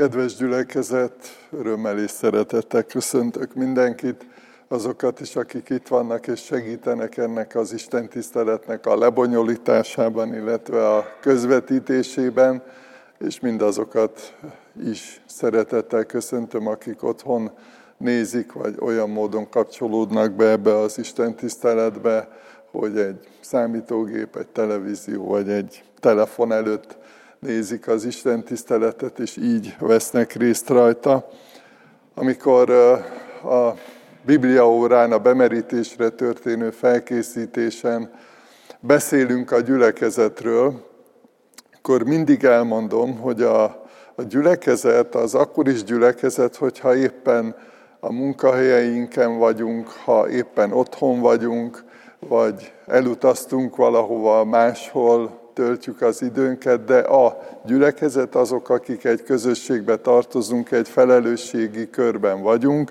Kedves gyülekezet, örömmel és szeretettel köszöntök mindenkit, azokat is, akik itt vannak és segítenek ennek az Isten tiszteletnek a lebonyolításában, illetve a közvetítésében, és mindazokat is szeretettel köszöntöm, akik otthon nézik, vagy olyan módon kapcsolódnak be ebbe az Isten tiszteletbe, hogy egy számítógép, egy televízió, vagy egy telefon előtt nézik az Isten tiszteletet, és így vesznek részt rajta. Amikor a Biblia órán, a bemerítésre történő felkészítésen beszélünk a gyülekezetről, akkor mindig elmondom, hogy a, a gyülekezet az akkor is gyülekezet, hogyha éppen a munkahelyeinken vagyunk, ha éppen otthon vagyunk, vagy elutaztunk valahova máshol, töltjük az időnket, de a gyülekezet azok, akik egy közösségbe tartozunk, egy felelősségi körben vagyunk,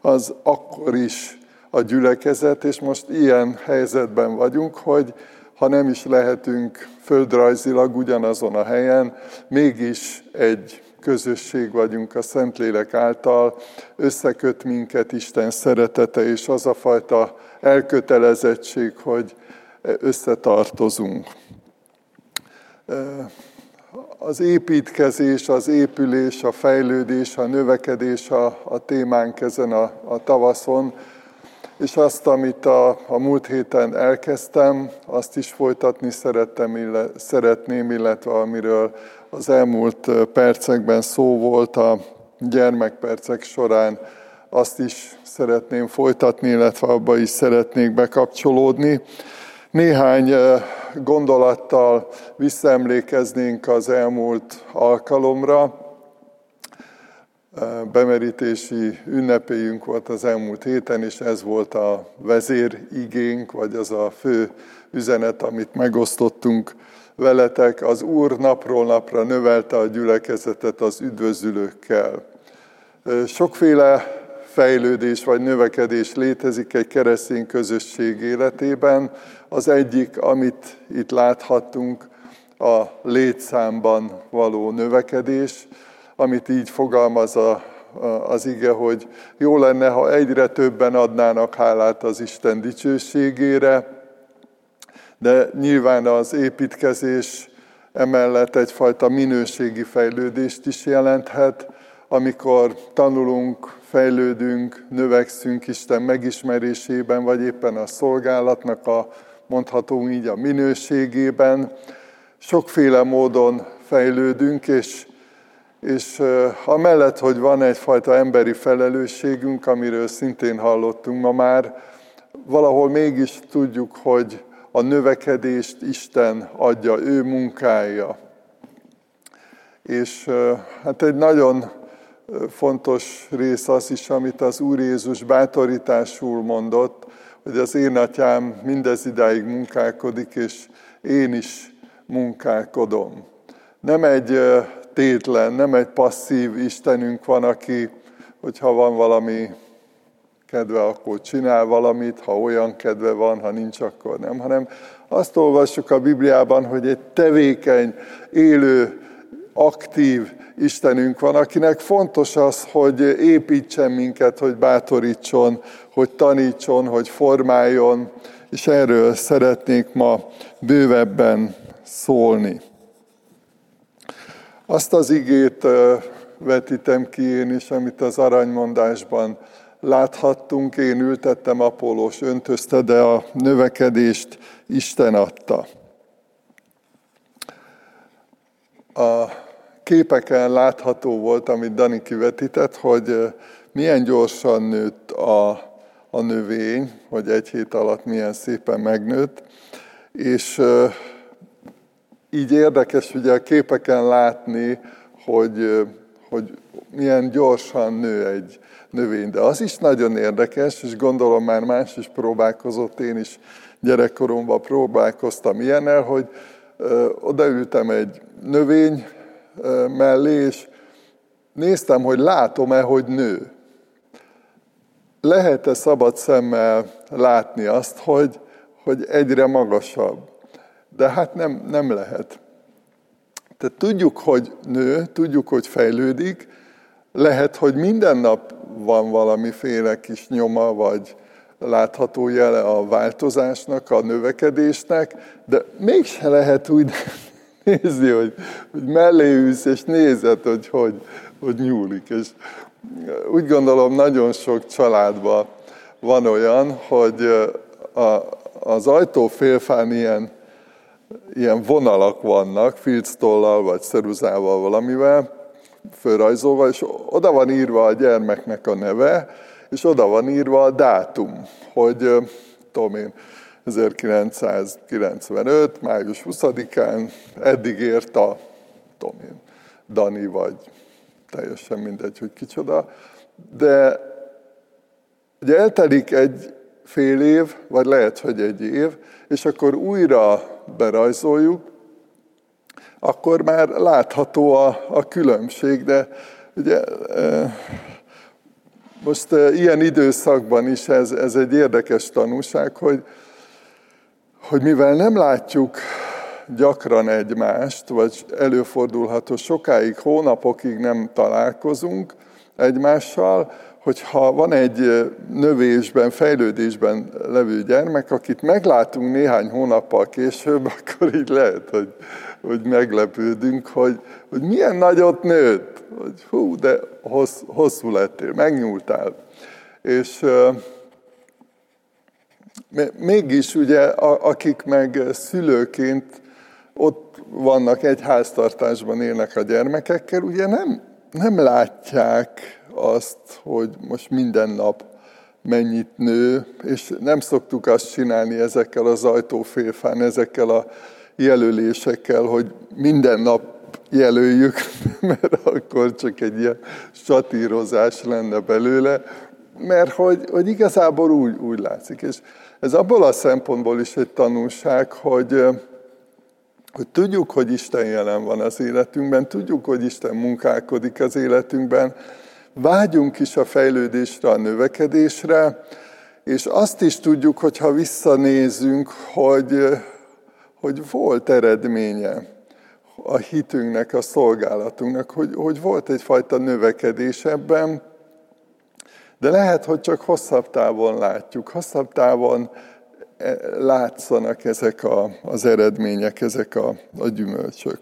az akkor is a gyülekezet, és most ilyen helyzetben vagyunk, hogy ha nem is lehetünk földrajzilag ugyanazon a helyen, mégis egy közösség vagyunk a Szentlélek által, összeköt minket Isten szeretete, és az a fajta elkötelezettség, hogy összetartozunk. Az építkezés, az épülés, a fejlődés, a növekedés a, a témánk ezen a, a tavaszon, és azt, amit a, a múlt héten elkezdtem, azt is folytatni szerettem, ille, szeretném, illetve amiről az elmúlt percekben szó volt a gyermekpercek során, azt is szeretném folytatni, illetve abba is szeretnék bekapcsolódni. Néhány gondolattal visszaemlékeznénk az elmúlt alkalomra. Bemerítési ünnepélyünk volt az elmúlt héten, és ez volt a vezérigénk, vagy az a fő üzenet, amit megosztottunk veletek. Az Úr napról napra növelte a gyülekezetet az üdvözülőkkel. Sokféle fejlődés vagy növekedés létezik egy keresztény közösség életében. Az egyik, amit itt láthattunk, a létszámban való növekedés, amit így fogalmaz a, az ige, hogy jó lenne, ha egyre többen adnának hálát az Isten dicsőségére, de nyilván az építkezés emellett egyfajta minőségi fejlődést is jelenthet, amikor tanulunk, fejlődünk, növekszünk Isten megismerésében, vagy éppen a szolgálatnak a, mondható így, a minőségében. Sokféle módon fejlődünk, és, és amellett, hogy van egyfajta emberi felelősségünk, amiről szintén hallottunk ma már, valahol mégis tudjuk, hogy a növekedést Isten adja, ő munkája. És hát egy nagyon fontos rész az is, amit az Úr Jézus bátorításul mondott, hogy az én atyám mindez idáig munkálkodik, és én is munkálkodom. Nem egy tétlen, nem egy passzív Istenünk van, aki, hogyha van valami kedve, akkor csinál valamit, ha olyan kedve van, ha nincs, akkor nem, hanem azt olvassuk a Bibliában, hogy egy tevékeny, élő, aktív Istenünk van, akinek fontos az, hogy építsen minket, hogy bátorítson, hogy tanítson, hogy formáljon, és erről szeretnék ma bővebben szólni. Azt az igét vetítem ki én is, amit az aranymondásban láthattunk, én ültettem, Apolós öntözte, de a növekedést Isten adta. A képeken látható volt, amit Dani kivetített, hogy milyen gyorsan nőtt a, a növény, hogy egy hét alatt milyen szépen megnőtt, és így érdekes ugye a képeken látni, hogy, hogy milyen gyorsan nő egy növény. De az is nagyon érdekes, és gondolom már más is próbálkozott, én is gyerekkoromban próbálkoztam ilyennel, hogy odaültem egy növény mellé, és néztem, hogy látom-e, hogy nő. Lehet-e szabad szemmel látni azt, hogy, hogy egyre magasabb? De hát nem, nem lehet. Tehát tudjuk, hogy nő, tudjuk, hogy fejlődik, lehet, hogy minden nap van valamiféle kis nyoma, vagy látható jele a változásnak, a növekedésnek, de mégse lehet úgy nézni, hogy, hogy mellé ülsz, és nézed, hogy, hogy hogy nyúlik. És úgy gondolom, nagyon sok családban van olyan, hogy a, az ajtó félfán ilyen, ilyen vonalak vannak, filctollal vagy szeruzával valamivel, fölrajzolva, és oda van írva a gyermeknek a neve, és oda van írva a dátum, hogy tudom én, 1995. május 20-án eddig ért a, tudom én, Dani vagy teljesen mindegy, hogy kicsoda, de ugye eltelik egy fél év, vagy lehet, hogy egy év, és akkor újra berajzoljuk, akkor már látható a, a különbség, de ugye e, most e, ilyen időszakban is ez, ez egy érdekes tanulság, hogy, hogy mivel nem látjuk gyakran egymást, vagy előfordulhat, hogy sokáig, hónapokig nem találkozunk egymással, hogyha van egy növésben, fejlődésben levő gyermek, akit meglátunk néhány hónappal később, akkor így lehet, hogy, hogy meglepődünk, hogy, hogy milyen nagyot nőtt, hogy hú, de hossz, hosszú lettél, megnyúltál. És mégis ugye, akik meg szülőként ott vannak egy háztartásban élnek a gyermekekkel, ugye nem, nem látják azt, hogy most minden nap mennyit nő, és nem szoktuk azt csinálni ezekkel az ajtófélfán, ezekkel a jelölésekkel, hogy minden nap jelöljük, mert akkor csak egy ilyen satírozás lenne belőle, mert hogy, hogy igazából úgy, úgy látszik. És ez abból a szempontból is egy tanulság, hogy, hogy tudjuk, hogy Isten jelen van az életünkben, tudjuk, hogy Isten munkálkodik az életünkben, vágyunk is a fejlődésre, a növekedésre, és azt is tudjuk, hogyha visszanézünk, hogy, hogy volt eredménye a hitünknek, a szolgálatunknak, hogy, hogy volt egyfajta növekedés ebben, de lehet, hogy csak hosszabb távon látjuk, hosszabb távon látszanak ezek a, az eredmények, ezek a, a gyümölcsök.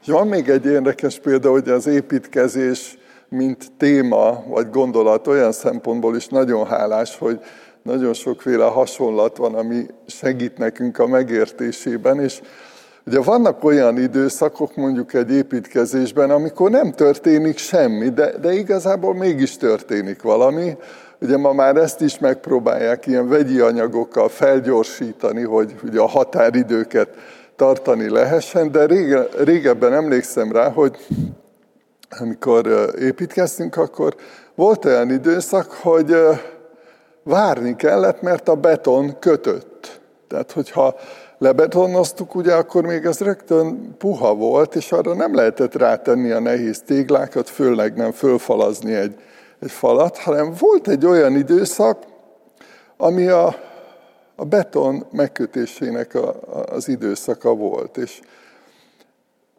És van még egy érdekes példa, hogy az építkezés, mint téma vagy gondolat olyan szempontból is nagyon hálás, hogy nagyon sokféle hasonlat van, ami segít nekünk a megértésében, és ugye vannak olyan időszakok mondjuk egy építkezésben, amikor nem történik semmi, de, de igazából mégis történik valami, Ugye ma már ezt is megpróbálják ilyen vegyi anyagokkal felgyorsítani, hogy ugye a határidőket tartani lehessen, de rége, régebben emlékszem rá, hogy amikor építkeztünk, akkor volt olyan időszak, hogy várni kellett, mert a beton kötött. Tehát, hogyha lebetonoztuk, ugye akkor még ez rögtön puha volt, és arra nem lehetett rátenni a nehéz téglákat, főleg nem fölfalazni egy egy falat, hanem volt egy olyan időszak, ami a, a beton megkötésének a, az időszaka volt. És,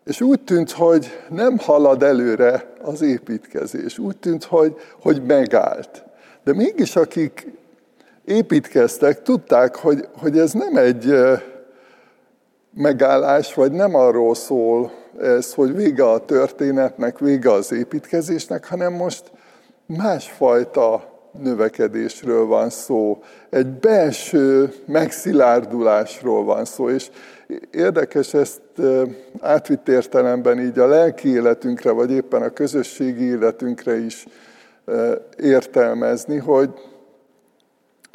és úgy tűnt, hogy nem halad előre az építkezés. Úgy tűnt, hogy, hogy megállt. De mégis akik építkeztek, tudták, hogy, hogy ez nem egy megállás, vagy nem arról szól ez, hogy vége a történetnek, vége az építkezésnek, hanem most másfajta növekedésről van szó, egy belső megszilárdulásról van szó, és érdekes ezt átvitt értelemben így a lelki életünkre, vagy éppen a közösségi életünkre is értelmezni, hogy,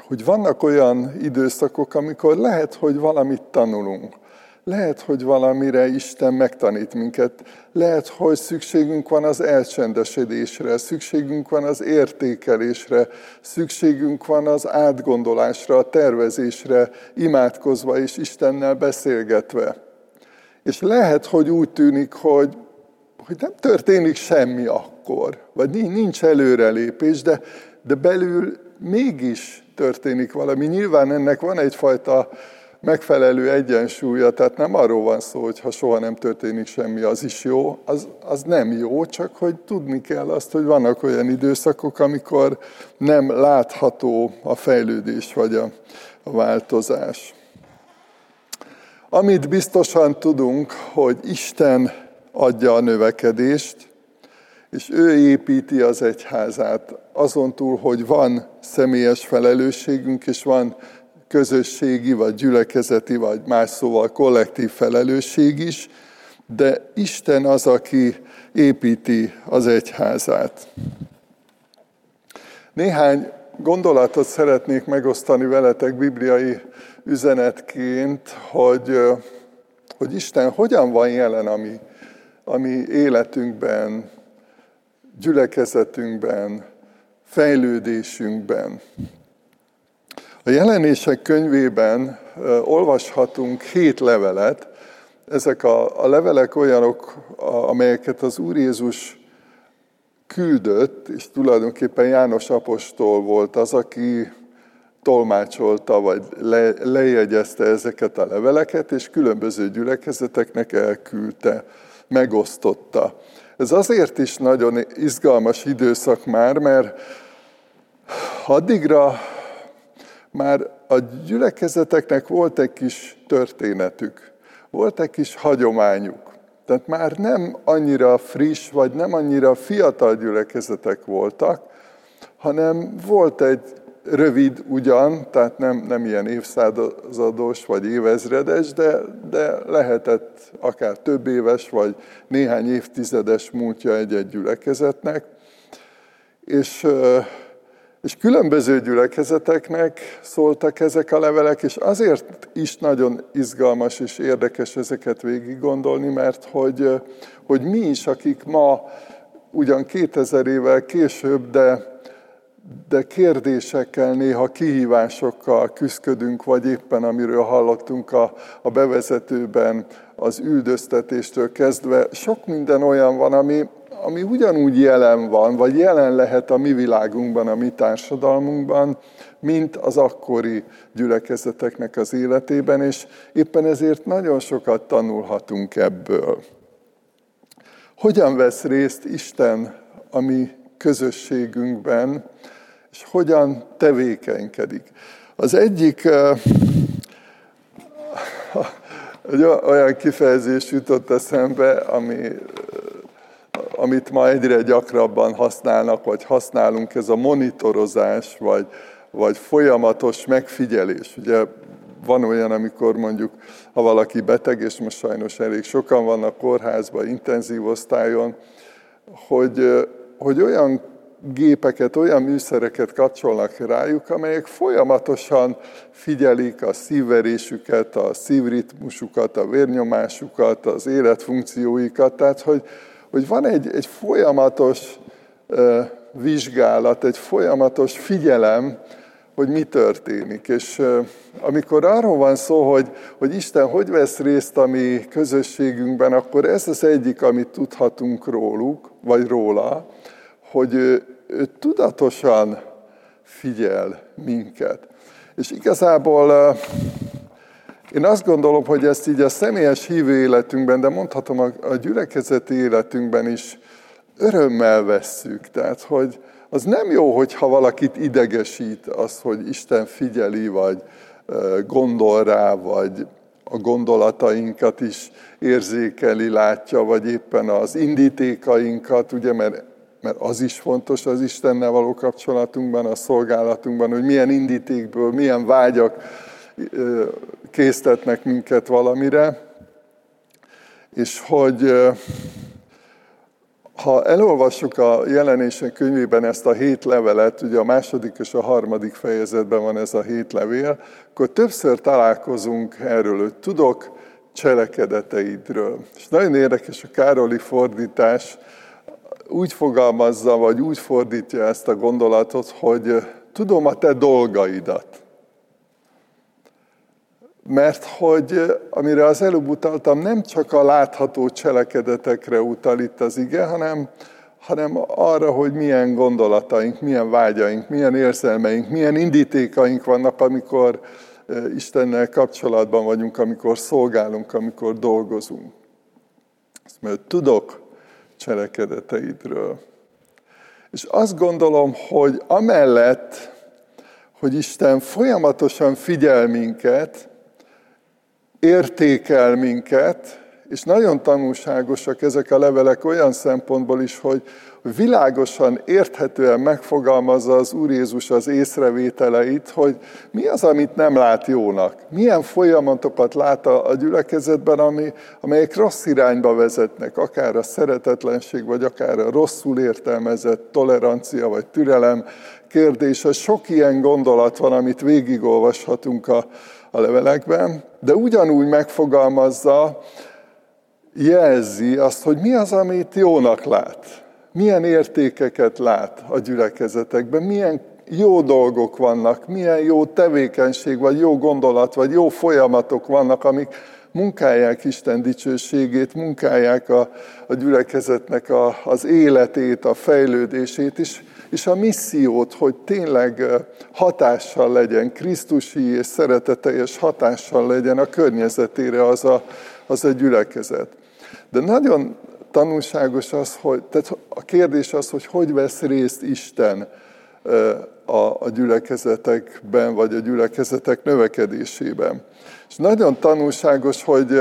hogy vannak olyan időszakok, amikor lehet, hogy valamit tanulunk. Lehet, hogy valamire Isten megtanít minket. Lehet, hogy szükségünk van az elcsendesedésre, szükségünk van az értékelésre, szükségünk van az átgondolásra, a tervezésre, imádkozva és Istennel beszélgetve. És lehet, hogy úgy tűnik, hogy, hogy nem történik semmi akkor, vagy nincs előrelépés, de, de belül mégis történik valami. Nyilván ennek van egyfajta megfelelő egyensúlya, tehát nem arról van szó, hogy ha soha nem történik semmi, az is jó, az, az nem jó, csak hogy tudni kell azt, hogy vannak olyan időszakok, amikor nem látható a fejlődés vagy a, a változás. Amit biztosan tudunk, hogy Isten adja a növekedést, és ő építi az egyházát, azon túl, hogy van személyes felelősségünk, és van közösségi, vagy gyülekezeti, vagy más szóval kollektív felelősség is, de Isten az, aki építi az egyházát. Néhány gondolatot szeretnék megosztani veletek bibliai üzenetként, hogy, hogy Isten hogyan van jelen a mi, a mi életünkben, gyülekezetünkben, fejlődésünkben. A jelenések könyvében olvashatunk hét levelet. Ezek a, a levelek olyanok, amelyeket az Úr Jézus küldött, és tulajdonképpen János apostol volt az, aki tolmácsolta, vagy le, lejegyezte ezeket a leveleket, és különböző gyülekezeteknek elküldte, megosztotta. Ez azért is nagyon izgalmas időszak már, mert addigra már a gyülekezeteknek volt egy kis történetük, volt egy kis hagyományuk. Tehát már nem annyira friss, vagy nem annyira fiatal gyülekezetek voltak, hanem volt egy rövid ugyan, tehát nem, nem ilyen évszázados vagy évezredes, de, de lehetett akár több éves vagy néhány évtizedes múltja egy-egy gyülekezetnek. És és különböző gyülekezeteknek szóltak ezek a levelek, és azért is nagyon izgalmas és érdekes ezeket végig gondolni, mert hogy, hogy mi is, akik ma ugyan 2000 évvel később, de, de kérdésekkel, néha kihívásokkal küzdködünk, vagy éppen amiről hallottunk a, a bevezetőben, az üldöztetéstől kezdve, sok minden olyan van, ami, ami ugyanúgy jelen van, vagy jelen lehet a mi világunkban, a mi társadalmunkban, mint az akkori gyülekezeteknek az életében, és éppen ezért nagyon sokat tanulhatunk ebből. Hogyan vesz részt Isten a mi közösségünkben, és hogyan tevékenykedik? Az egyik egy olyan kifejezés jutott eszembe, ami amit ma egyre gyakrabban használnak, vagy használunk, ez a monitorozás, vagy, vagy folyamatos megfigyelés. Ugye van olyan, amikor mondjuk, ha valaki beteg, és most sajnos elég sokan vannak kórházban, intenzív osztályon, hogy, hogy olyan gépeket, olyan műszereket kapcsolnak rájuk, amelyek folyamatosan figyelik a szívverésüket, a szívritmusukat, a vérnyomásukat, az életfunkcióikat, tehát hogy, hogy van egy, egy folyamatos vizsgálat, egy folyamatos figyelem, hogy mi történik. És amikor arról van szó, hogy, hogy Isten hogy vesz részt a mi közösségünkben, akkor ez az egyik, amit tudhatunk róluk, vagy róla, hogy ő, ő tudatosan figyel minket. És igazából én azt gondolom, hogy ezt így a személyes hívő életünkben, de mondhatom a, gyülekezeti életünkben is örömmel vesszük. Tehát, hogy az nem jó, hogyha valakit idegesít az, hogy Isten figyeli, vagy gondol rá, vagy a gondolatainkat is érzékeli, látja, vagy éppen az indítékainkat, ugye, mert, mert az is fontos az Istennel való kapcsolatunkban, a szolgálatunkban, hogy milyen indítékből, milyen vágyak késztetnek minket valamire, és hogy ha elolvassuk a jelenések könyvében ezt a hét levelet, ugye a második és a harmadik fejezetben van ez a hét levél, akkor többször találkozunk erről, hogy tudok cselekedeteidről. És nagyon érdekes a Károli fordítás, úgy fogalmazza, vagy úgy fordítja ezt a gondolatot, hogy tudom a te dolgaidat. Mert hogy, amire az előbb utaltam, nem csak a látható cselekedetekre utal itt az ige, hanem, hanem arra, hogy milyen gondolataink, milyen vágyaink, milyen érzelmeink, milyen indítékaink vannak, amikor Istennel kapcsolatban vagyunk, amikor szolgálunk, amikor dolgozunk. Mert tudok cselekedeteidről. És azt gondolom, hogy amellett, hogy Isten folyamatosan figyel minket, értékel minket, és nagyon tanulságosak ezek a levelek olyan szempontból is, hogy világosan, érthetően megfogalmazza az Úr Jézus az észrevételeit, hogy mi az, amit nem lát jónak. Milyen folyamatokat lát a gyülekezetben, ami, amelyek rossz irányba vezetnek, akár a szeretetlenség, vagy akár a rosszul értelmezett tolerancia, vagy türelem kérdése. Sok ilyen gondolat van, amit végigolvashatunk a, a levelekben, de ugyanúgy megfogalmazza, jelzi azt, hogy mi az, amit jónak lát. Milyen értékeket lát a gyülekezetekben, milyen jó dolgok vannak, milyen jó tevékenység, vagy jó gondolat, vagy jó folyamatok vannak, amik munkálják Isten dicsőségét, munkálják a, a gyülekezetnek a, az életét, a fejlődését is, és a missziót, hogy tényleg hatással legyen, Krisztusi és szereteteljes hatással legyen a környezetére az a, az a gyülekezet. De nagyon tanulságos az, hogy, tehát a kérdés az, hogy hogy vesz részt Isten a, a gyülekezetekben, vagy a gyülekezetek növekedésében. És nagyon tanulságos, hogy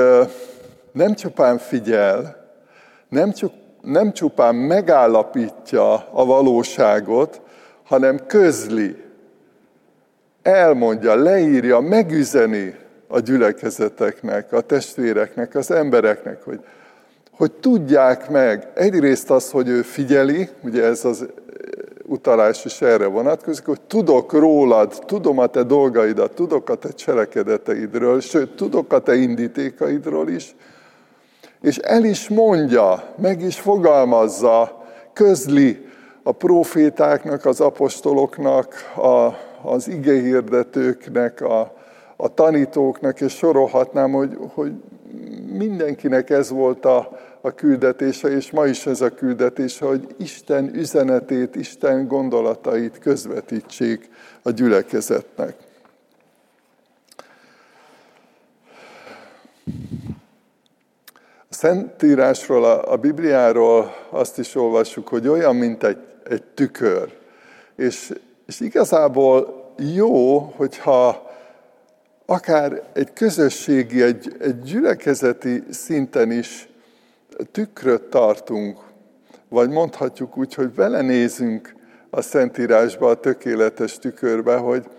nem csupán figyel, nem, csak, nem csupán megállapítja a valóságot, hanem közli, elmondja, leírja, megüzeni a gyülekezeteknek, a testvéreknek, az embereknek, hogy hogy tudják meg egyrészt az, hogy ő figyeli, ugye ez az utalás is erre vonatkozik, hogy tudok rólad, tudom a te dolgaidat, tudok a te cselekedeteidről, sőt, tudok a te indítékaidról is, és el is mondja, meg is fogalmazza, közli a profétáknak, az apostoloknak, a, az igehirdetőknek, a, a tanítóknak, és sorolhatnám, hogy, hogy mindenkinek ez volt a, a küldetése, és ma is ez a küldetése, hogy Isten üzenetét, Isten gondolatait közvetítsék a gyülekezetnek. A Szentírásról, a, Bibliáról azt is olvassuk, hogy olyan, mint egy, egy tükör. És, és igazából jó, hogyha akár egy közösségi, egy, egy gyülekezeti szinten is tükröt tartunk, vagy mondhatjuk úgy, hogy belenézünk a Szentírásba, a tökéletes tükörbe, hogy,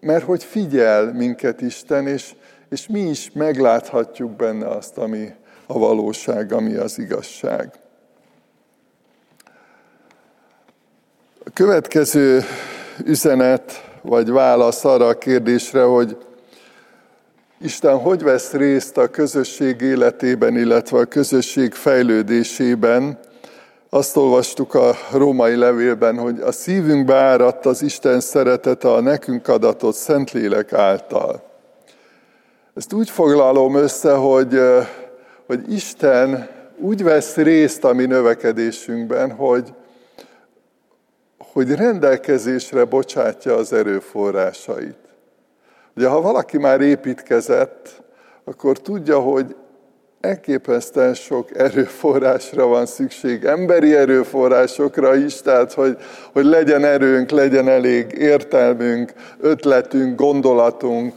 mert hogy figyel minket Isten, és, és mi is megláthatjuk benne azt, ami a valóság, ami az igazság. A következő üzenet vagy válasz arra a kérdésre, hogy Isten hogy vesz részt a közösség életében, illetve a közösség fejlődésében. Azt olvastuk a római levélben, hogy a szívünkbe áradt az Isten szeretete a nekünk adatott Szentlélek által. Ezt úgy foglalom össze, hogy, hogy Isten úgy vesz részt a mi növekedésünkben, hogy, hogy rendelkezésre bocsátja az erőforrásait. Ugye, ha valaki már építkezett, akkor tudja, hogy elképesztően sok erőforrásra van szükség, emberi erőforrásokra is, tehát hogy, hogy legyen erőnk, legyen elég értelmünk, ötletünk, gondolatunk,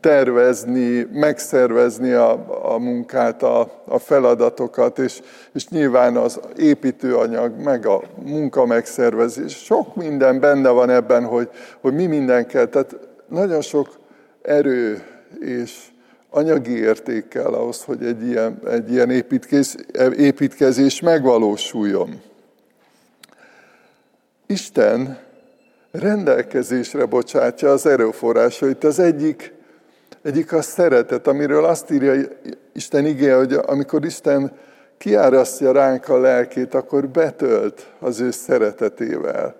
tervezni, megszervezni a, a munkát, a, a feladatokat, és, és nyilván az építőanyag, meg a munka megszervezés, sok minden benne van ebben, hogy, hogy mi minden kell. Tehát nagyon sok erő és anyagi érték kell ahhoz, hogy egy ilyen, egy ilyen építkez, építkezés megvalósuljon. Isten rendelkezésre bocsátja az erőforrásait. Az egyik, egyik a szeretet, amiről azt írja Isten igéje, hogy amikor Isten kiárasztja ránk a lelkét, akkor betölt az ő szeretetével.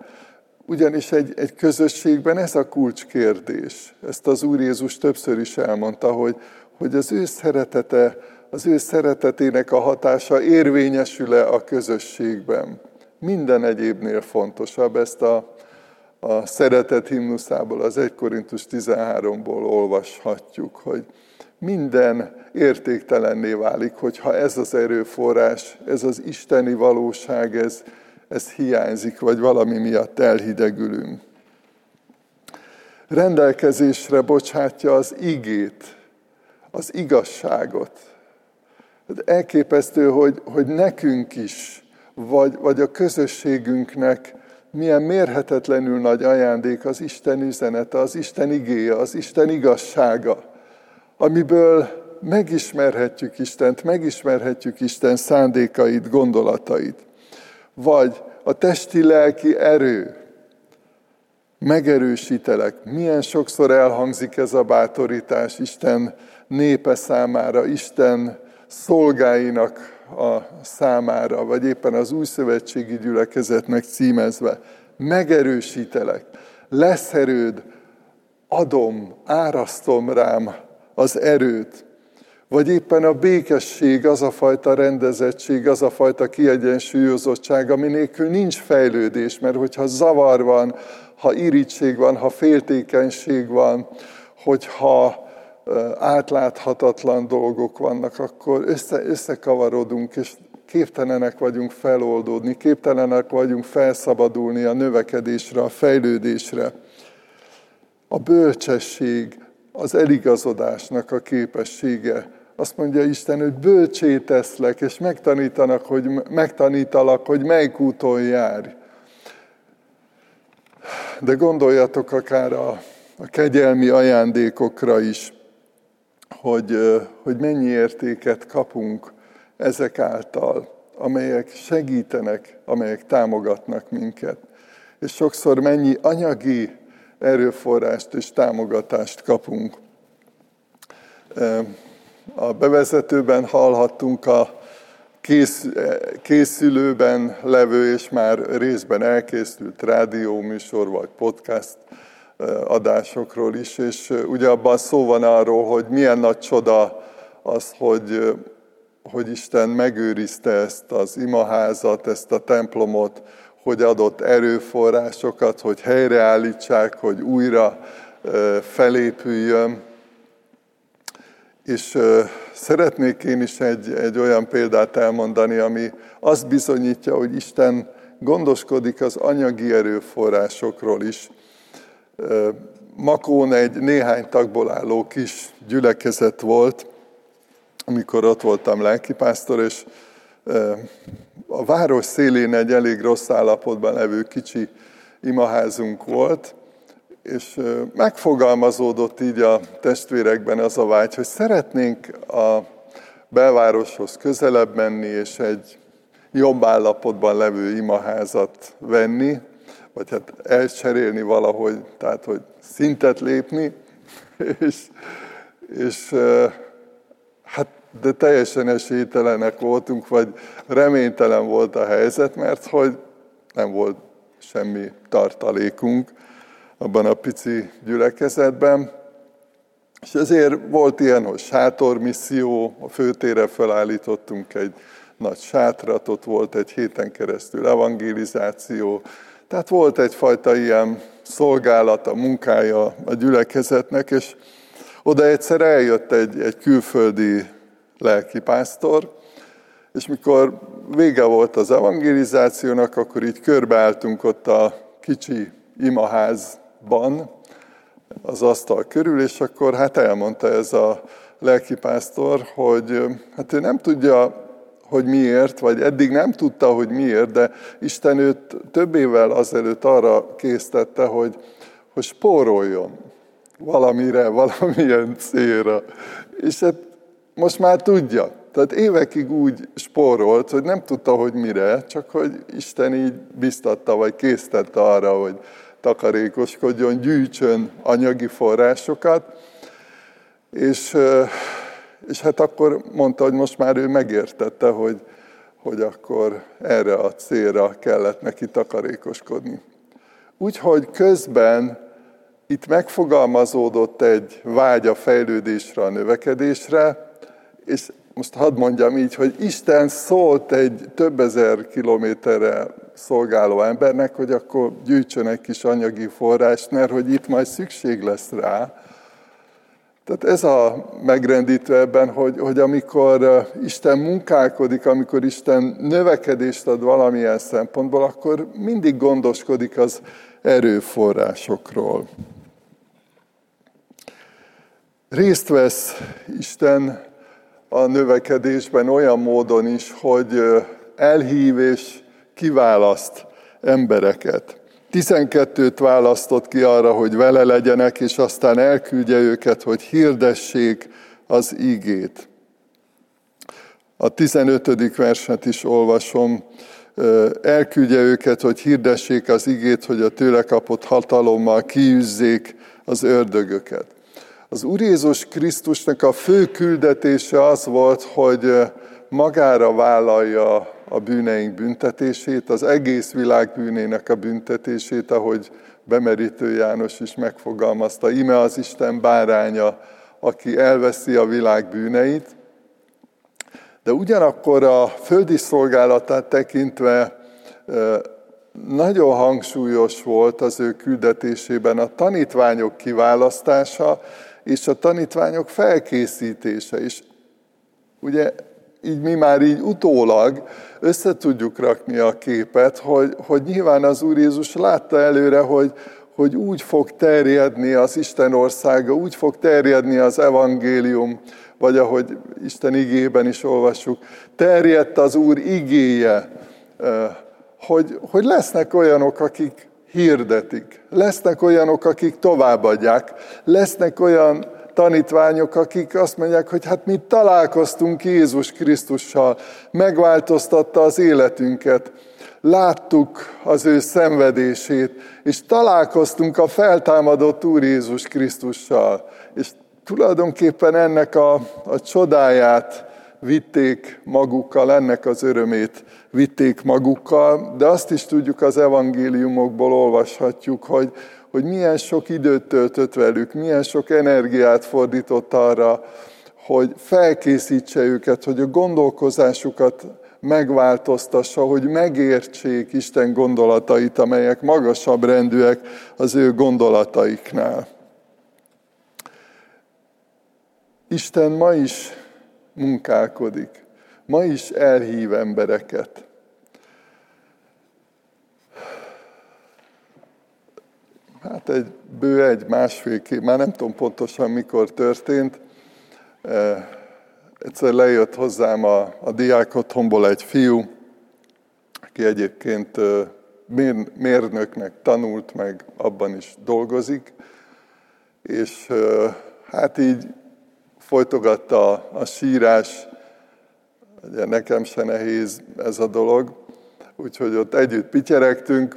Ugyanis egy, egy közösségben ez a kulcskérdés. Ezt az Úr Jézus többször is elmondta, hogy, hogy az ő szeretete, az ő szeretetének a hatása érvényesül-e a közösségben. Minden egyébnél fontosabb. Ezt a, a szeretet himnuszából, az 1 Korintus 13-ból olvashatjuk, hogy minden értéktelenné válik, hogyha ez az erőforrás, ez az isteni valóság, ez, ez hiányzik, vagy valami miatt elhidegülünk. Rendelkezésre bocsátja az igét, az igazságot. Hát elképesztő, hogy, hogy nekünk is, vagy, vagy a közösségünknek milyen mérhetetlenül nagy ajándék az Isten üzenete, az Isten igéje, az Isten igazsága, amiből megismerhetjük Istent, megismerhetjük Isten szándékait, gondolatait. Vagy a testi-lelki erő, megerősítelek. Milyen sokszor elhangzik ez a bátorítás Isten népe számára, Isten szolgáinak a számára, vagy éppen az új szövetségi gyülekezetnek címezve. Megerősítelek, lesz erőd, adom, árasztom rám az erőt. Vagy éppen a békesség, az a fajta rendezettség, az a fajta kiegyensúlyozottság, ami nélkül nincs fejlődés, mert hogyha zavar van, ha irítség van, ha féltékenység van, hogyha átláthatatlan dolgok vannak, akkor össze, összekavarodunk, és képtelenek vagyunk feloldódni, képtelenek vagyunk felszabadulni a növekedésre, a fejlődésre. A bölcsesség, az eligazodásnak a képessége. Azt mondja Isten, hogy bölcsé teszlek, és megtanítanak, hogy, megtanítalak, hogy melyik úton járj. De gondoljatok akár a, a kegyelmi ajándékokra is hogy, hogy mennyi értéket kapunk ezek által, amelyek segítenek, amelyek támogatnak minket. És sokszor mennyi anyagi erőforrást és támogatást kapunk. A bevezetőben hallhattunk a kész, készülőben levő és már részben elkészült rádióműsor vagy podcast adásokról is, és ugye abban szó van arról, hogy milyen nagy csoda az, hogy, hogy Isten megőrizte ezt az imaházat, ezt a templomot, hogy adott erőforrásokat, hogy helyreállítsák, hogy újra felépüljön. És szeretnék én is egy, egy olyan példát elmondani, ami azt bizonyítja, hogy Isten gondoskodik az anyagi erőforrásokról is. Makón egy néhány tagból álló kis gyülekezet volt, amikor ott voltam lelkipásztor, és a város szélén egy elég rossz állapotban levő kicsi imaházunk volt, és megfogalmazódott így a testvérekben az a vágy, hogy szeretnénk a belvároshoz közelebb menni, és egy jobb állapotban levő imaházat venni, vagy hát elcserélni valahogy, tehát hogy szintet lépni, és, és hát de teljesen esélytelenek voltunk, vagy reménytelen volt a helyzet, mert hogy nem volt semmi tartalékunk abban a pici gyülekezetben. És ezért volt ilyen, hogy sátormisszió, a főtére felállítottunk egy nagy sátrat, ott volt egy héten keresztül evangelizáció, tehát volt egyfajta ilyen szolgálata, munkája a gyülekezetnek, és oda egyszer eljött egy, egy külföldi lelkipásztor, és mikor vége volt az evangelizációnak, akkor így körbeálltunk ott a kicsi imaházban, az asztal körül, és akkor hát elmondta ez a lelkipásztor, hogy hát ő nem tudja hogy miért, vagy eddig nem tudta, hogy miért, de Isten őt több évvel azelőtt arra késztette, hogy, hogy spóroljon valamire, valamilyen célra. És hát most már tudja. Tehát évekig úgy spórolt, hogy nem tudta, hogy mire, csak hogy Isten így biztatta, vagy késztette arra, hogy takarékoskodjon, gyűjtsön anyagi forrásokat. És és hát akkor mondta, hogy most már ő megértette, hogy, hogy akkor erre a célra kellett neki takarékoskodni. Úgyhogy közben itt megfogalmazódott egy vágy a fejlődésre, a növekedésre, és most hadd mondjam így, hogy Isten szólt egy több ezer kilométerre szolgáló embernek, hogy akkor gyűjtsön egy kis anyagi forrást, mert hogy itt majd szükség lesz rá. Tehát ez a megrendítő ebben, hogy, hogy amikor Isten munkálkodik, amikor Isten növekedést ad valamilyen szempontból, akkor mindig gondoskodik az erőforrásokról. Részt vesz Isten a növekedésben olyan módon is, hogy elhív és kiválaszt embereket. Tizenkettőt választott ki arra, hogy vele legyenek, és aztán elküldje őket, hogy hirdessék az ígét. A 15. verset is olvasom. Elküldje őket, hogy hirdessék az igét, hogy a tőle kapott hatalommal kiűzzék az ördögöket. Az Úr Jézus Krisztusnak a fő küldetése az volt, hogy magára vállalja a bűneink büntetését, az egész világ bűnének a büntetését, ahogy bemerítő János is megfogalmazta. Ime az Isten báránya, aki elveszi a világ bűneit. De ugyanakkor a földi szolgálatát tekintve nagyon hangsúlyos volt az ő küldetésében a tanítványok kiválasztása, és a tanítványok felkészítése is. Ugye így mi már így utólag össze tudjuk rakni a képet, hogy, hogy nyilván az Úr Jézus látta előre, hogy, hogy úgy fog terjedni az Isten országa, úgy fog terjedni az evangélium, vagy ahogy Isten igében is olvassuk, terjedt az Úr igéje, hogy, hogy lesznek olyanok, akik hirdetik. Lesznek olyanok, akik továbbadják. Lesznek olyan tanítványok, akik azt mondják, hogy hát mi találkoztunk Jézus Krisztussal, megváltoztatta az életünket, láttuk az ő szenvedését, és találkoztunk a feltámadott Úr Jézus Krisztussal. És tulajdonképpen ennek a, a csodáját vitték magukkal, ennek az örömét vitték magukkal, de azt is tudjuk az evangéliumokból olvashatjuk, hogy, hogy milyen sok időt töltött velük, milyen sok energiát fordított arra, hogy felkészítse őket, hogy a gondolkozásukat megváltoztassa, hogy megértsék Isten gondolatait, amelyek magasabb rendűek az ő gondolataiknál. Isten ma is munkálkodik. Ma is elhív embereket. Hát egy bő egy, másfél, két, már nem tudom pontosan mikor történt. Egyszer lejött hozzám a, a diák otthonból egy fiú, aki egyébként mérnöknek tanult, meg abban is dolgozik, és hát így folytogatta a, sírás, ugye nekem se nehéz ez a dolog, úgyhogy ott együtt pityeregtünk,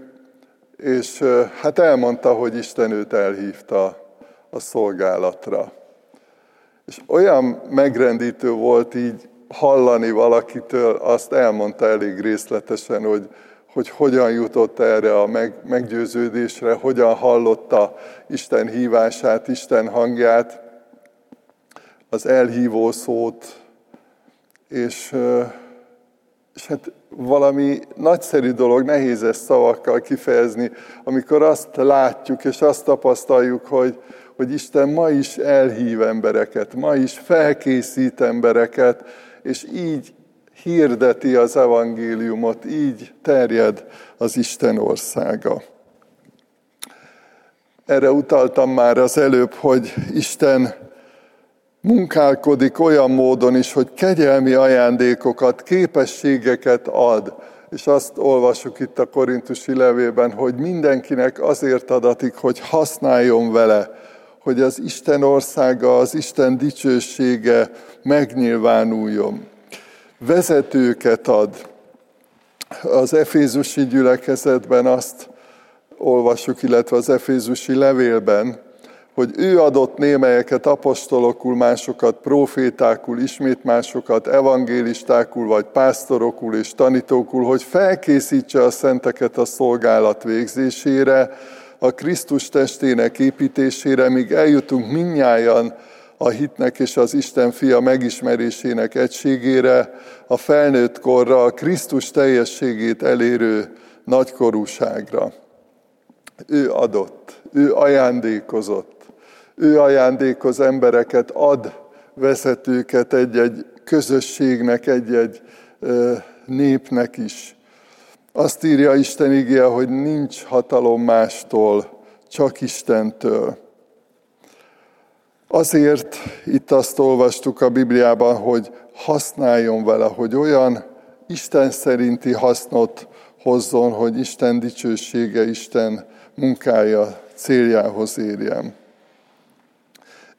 és hát elmondta, hogy Isten őt elhívta a szolgálatra. És olyan megrendítő volt így hallani valakitől, azt elmondta elég részletesen, hogy, hogy hogyan jutott erre a meg, meggyőződésre, hogyan hallotta Isten hívását, Isten hangját, az elhívó szót, és, és hát valami nagyszerű dolog, nehéz ezt szavakkal kifejezni, amikor azt látjuk és azt tapasztaljuk, hogy, hogy Isten ma is elhív embereket, ma is felkészít embereket, és így hirdeti az evangéliumot, így terjed az Isten országa. Erre utaltam már az előbb, hogy Isten munkálkodik olyan módon is, hogy kegyelmi ajándékokat, képességeket ad. És azt olvasjuk itt a korintusi levében, hogy mindenkinek azért adatik, hogy használjon vele, hogy az Isten országa, az Isten dicsősége megnyilvánuljon. Vezetőket ad. Az Efézusi gyülekezetben azt olvasjuk, illetve az Efézusi levélben, hogy ő adott némelyeket apostolokul, másokat profétákul, ismét másokat evangélistákul, vagy pásztorokul és tanítókul, hogy felkészítse a szenteket a szolgálat végzésére, a Krisztus testének építésére, míg eljutunk minnyáján a hitnek és az Isten fia megismerésének egységére, a felnőtt korra, a Krisztus teljességét elérő nagykorúságra. Ő adott, ő ajándékozott, ő ajándékoz embereket, ad vezetőket egy-egy közösségnek, egy-egy népnek is. Azt írja Isten igéje, hogy nincs hatalom mástól, csak Istentől. Azért itt azt olvastuk a Bibliában, hogy használjon vele, hogy olyan Isten szerinti hasznot hozzon, hogy Isten dicsősége, Isten munkája céljához érjen.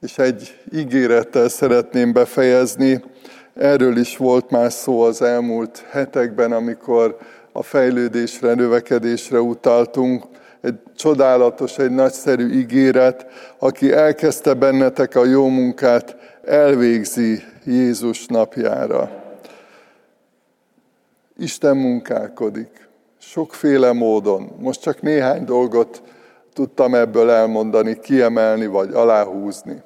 És egy ígérettel szeretném befejezni. Erről is volt már szó az elmúlt hetekben, amikor a fejlődésre, növekedésre utaltunk. Egy csodálatos, egy nagyszerű ígéret, aki elkezdte bennetek a jó munkát, elvégzi Jézus napjára. Isten munkálkodik, sokféle módon. Most csak néhány dolgot tudtam ebből elmondani, kiemelni vagy aláhúzni.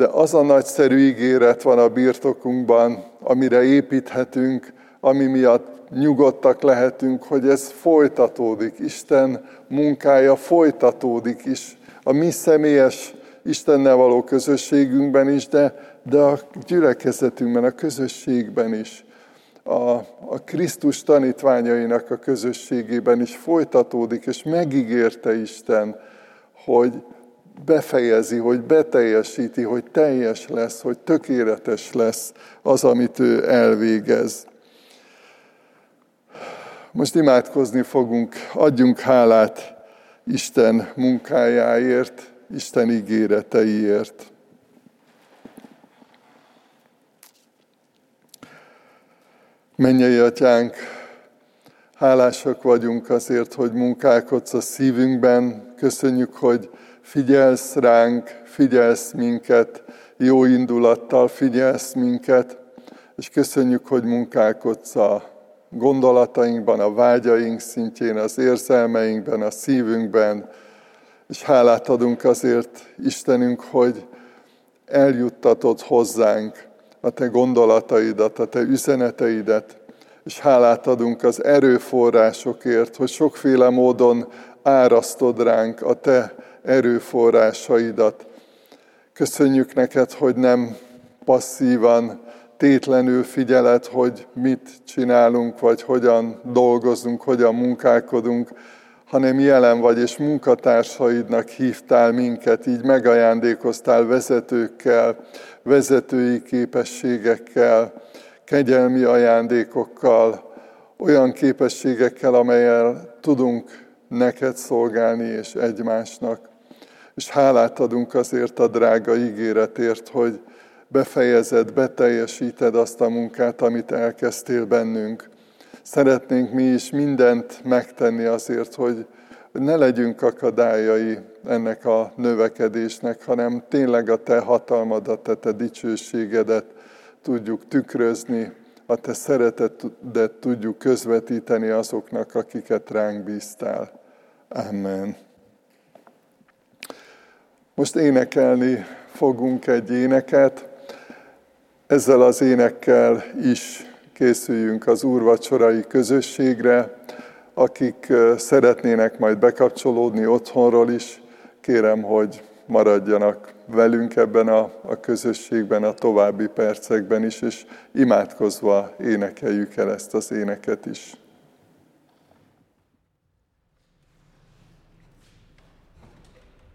De az a nagyszerű ígéret van a birtokunkban, amire építhetünk, ami miatt nyugodtak lehetünk, hogy ez folytatódik. Isten munkája folytatódik is. A mi személyes Istennel való közösségünkben is, de, de a gyülekezetünkben, a közösségben is. A, a Krisztus tanítványainak a közösségében is folytatódik, és megígérte Isten, hogy befejezi, hogy beteljesíti, hogy teljes lesz, hogy tökéletes lesz az, amit ő elvégez. Most imádkozni fogunk, adjunk hálát Isten munkájáért, Isten ígéreteiért. Mennyei atyánk, hálásak vagyunk azért, hogy munkálkodsz a szívünkben. Köszönjük, hogy figyelsz ránk, figyelsz minket, jó indulattal figyelsz minket, és köszönjük, hogy munkálkodsz a gondolatainkban, a vágyaink szintjén, az érzelmeinkben, a szívünkben, és hálát adunk azért, Istenünk, hogy eljuttatod hozzánk a Te gondolataidat, a Te üzeneteidet, és hálát adunk az erőforrásokért, hogy sokféle módon árasztod ránk a Te erőforrásaidat. Köszönjük neked, hogy nem passzívan, tétlenül figyeled, hogy mit csinálunk, vagy hogyan dolgozunk, hogyan munkálkodunk, hanem jelen vagy, és munkatársaidnak hívtál minket, így megajándékoztál vezetőkkel, vezetői képességekkel, kegyelmi ajándékokkal, olyan képességekkel, amelyel tudunk neked szolgálni és egymásnak. És hálát adunk azért a drága ígéretért, hogy befejezed, beteljesíted azt a munkát, amit elkezdtél bennünk. Szeretnénk mi is mindent megtenni azért, hogy ne legyünk akadályai ennek a növekedésnek, hanem tényleg a Te hatalmadat, a Te dicsőségedet tudjuk tükrözni, a Te szeretetet tudjuk közvetíteni azoknak, akiket ránk bíztál. Amen. Most énekelni fogunk egy éneket. Ezzel az énekkel is készüljünk az úrvacsorai közösségre. Akik szeretnének majd bekapcsolódni otthonról is, kérem, hogy maradjanak velünk ebben a, a közösségben a további percekben is, és imádkozva énekeljük el ezt az éneket is.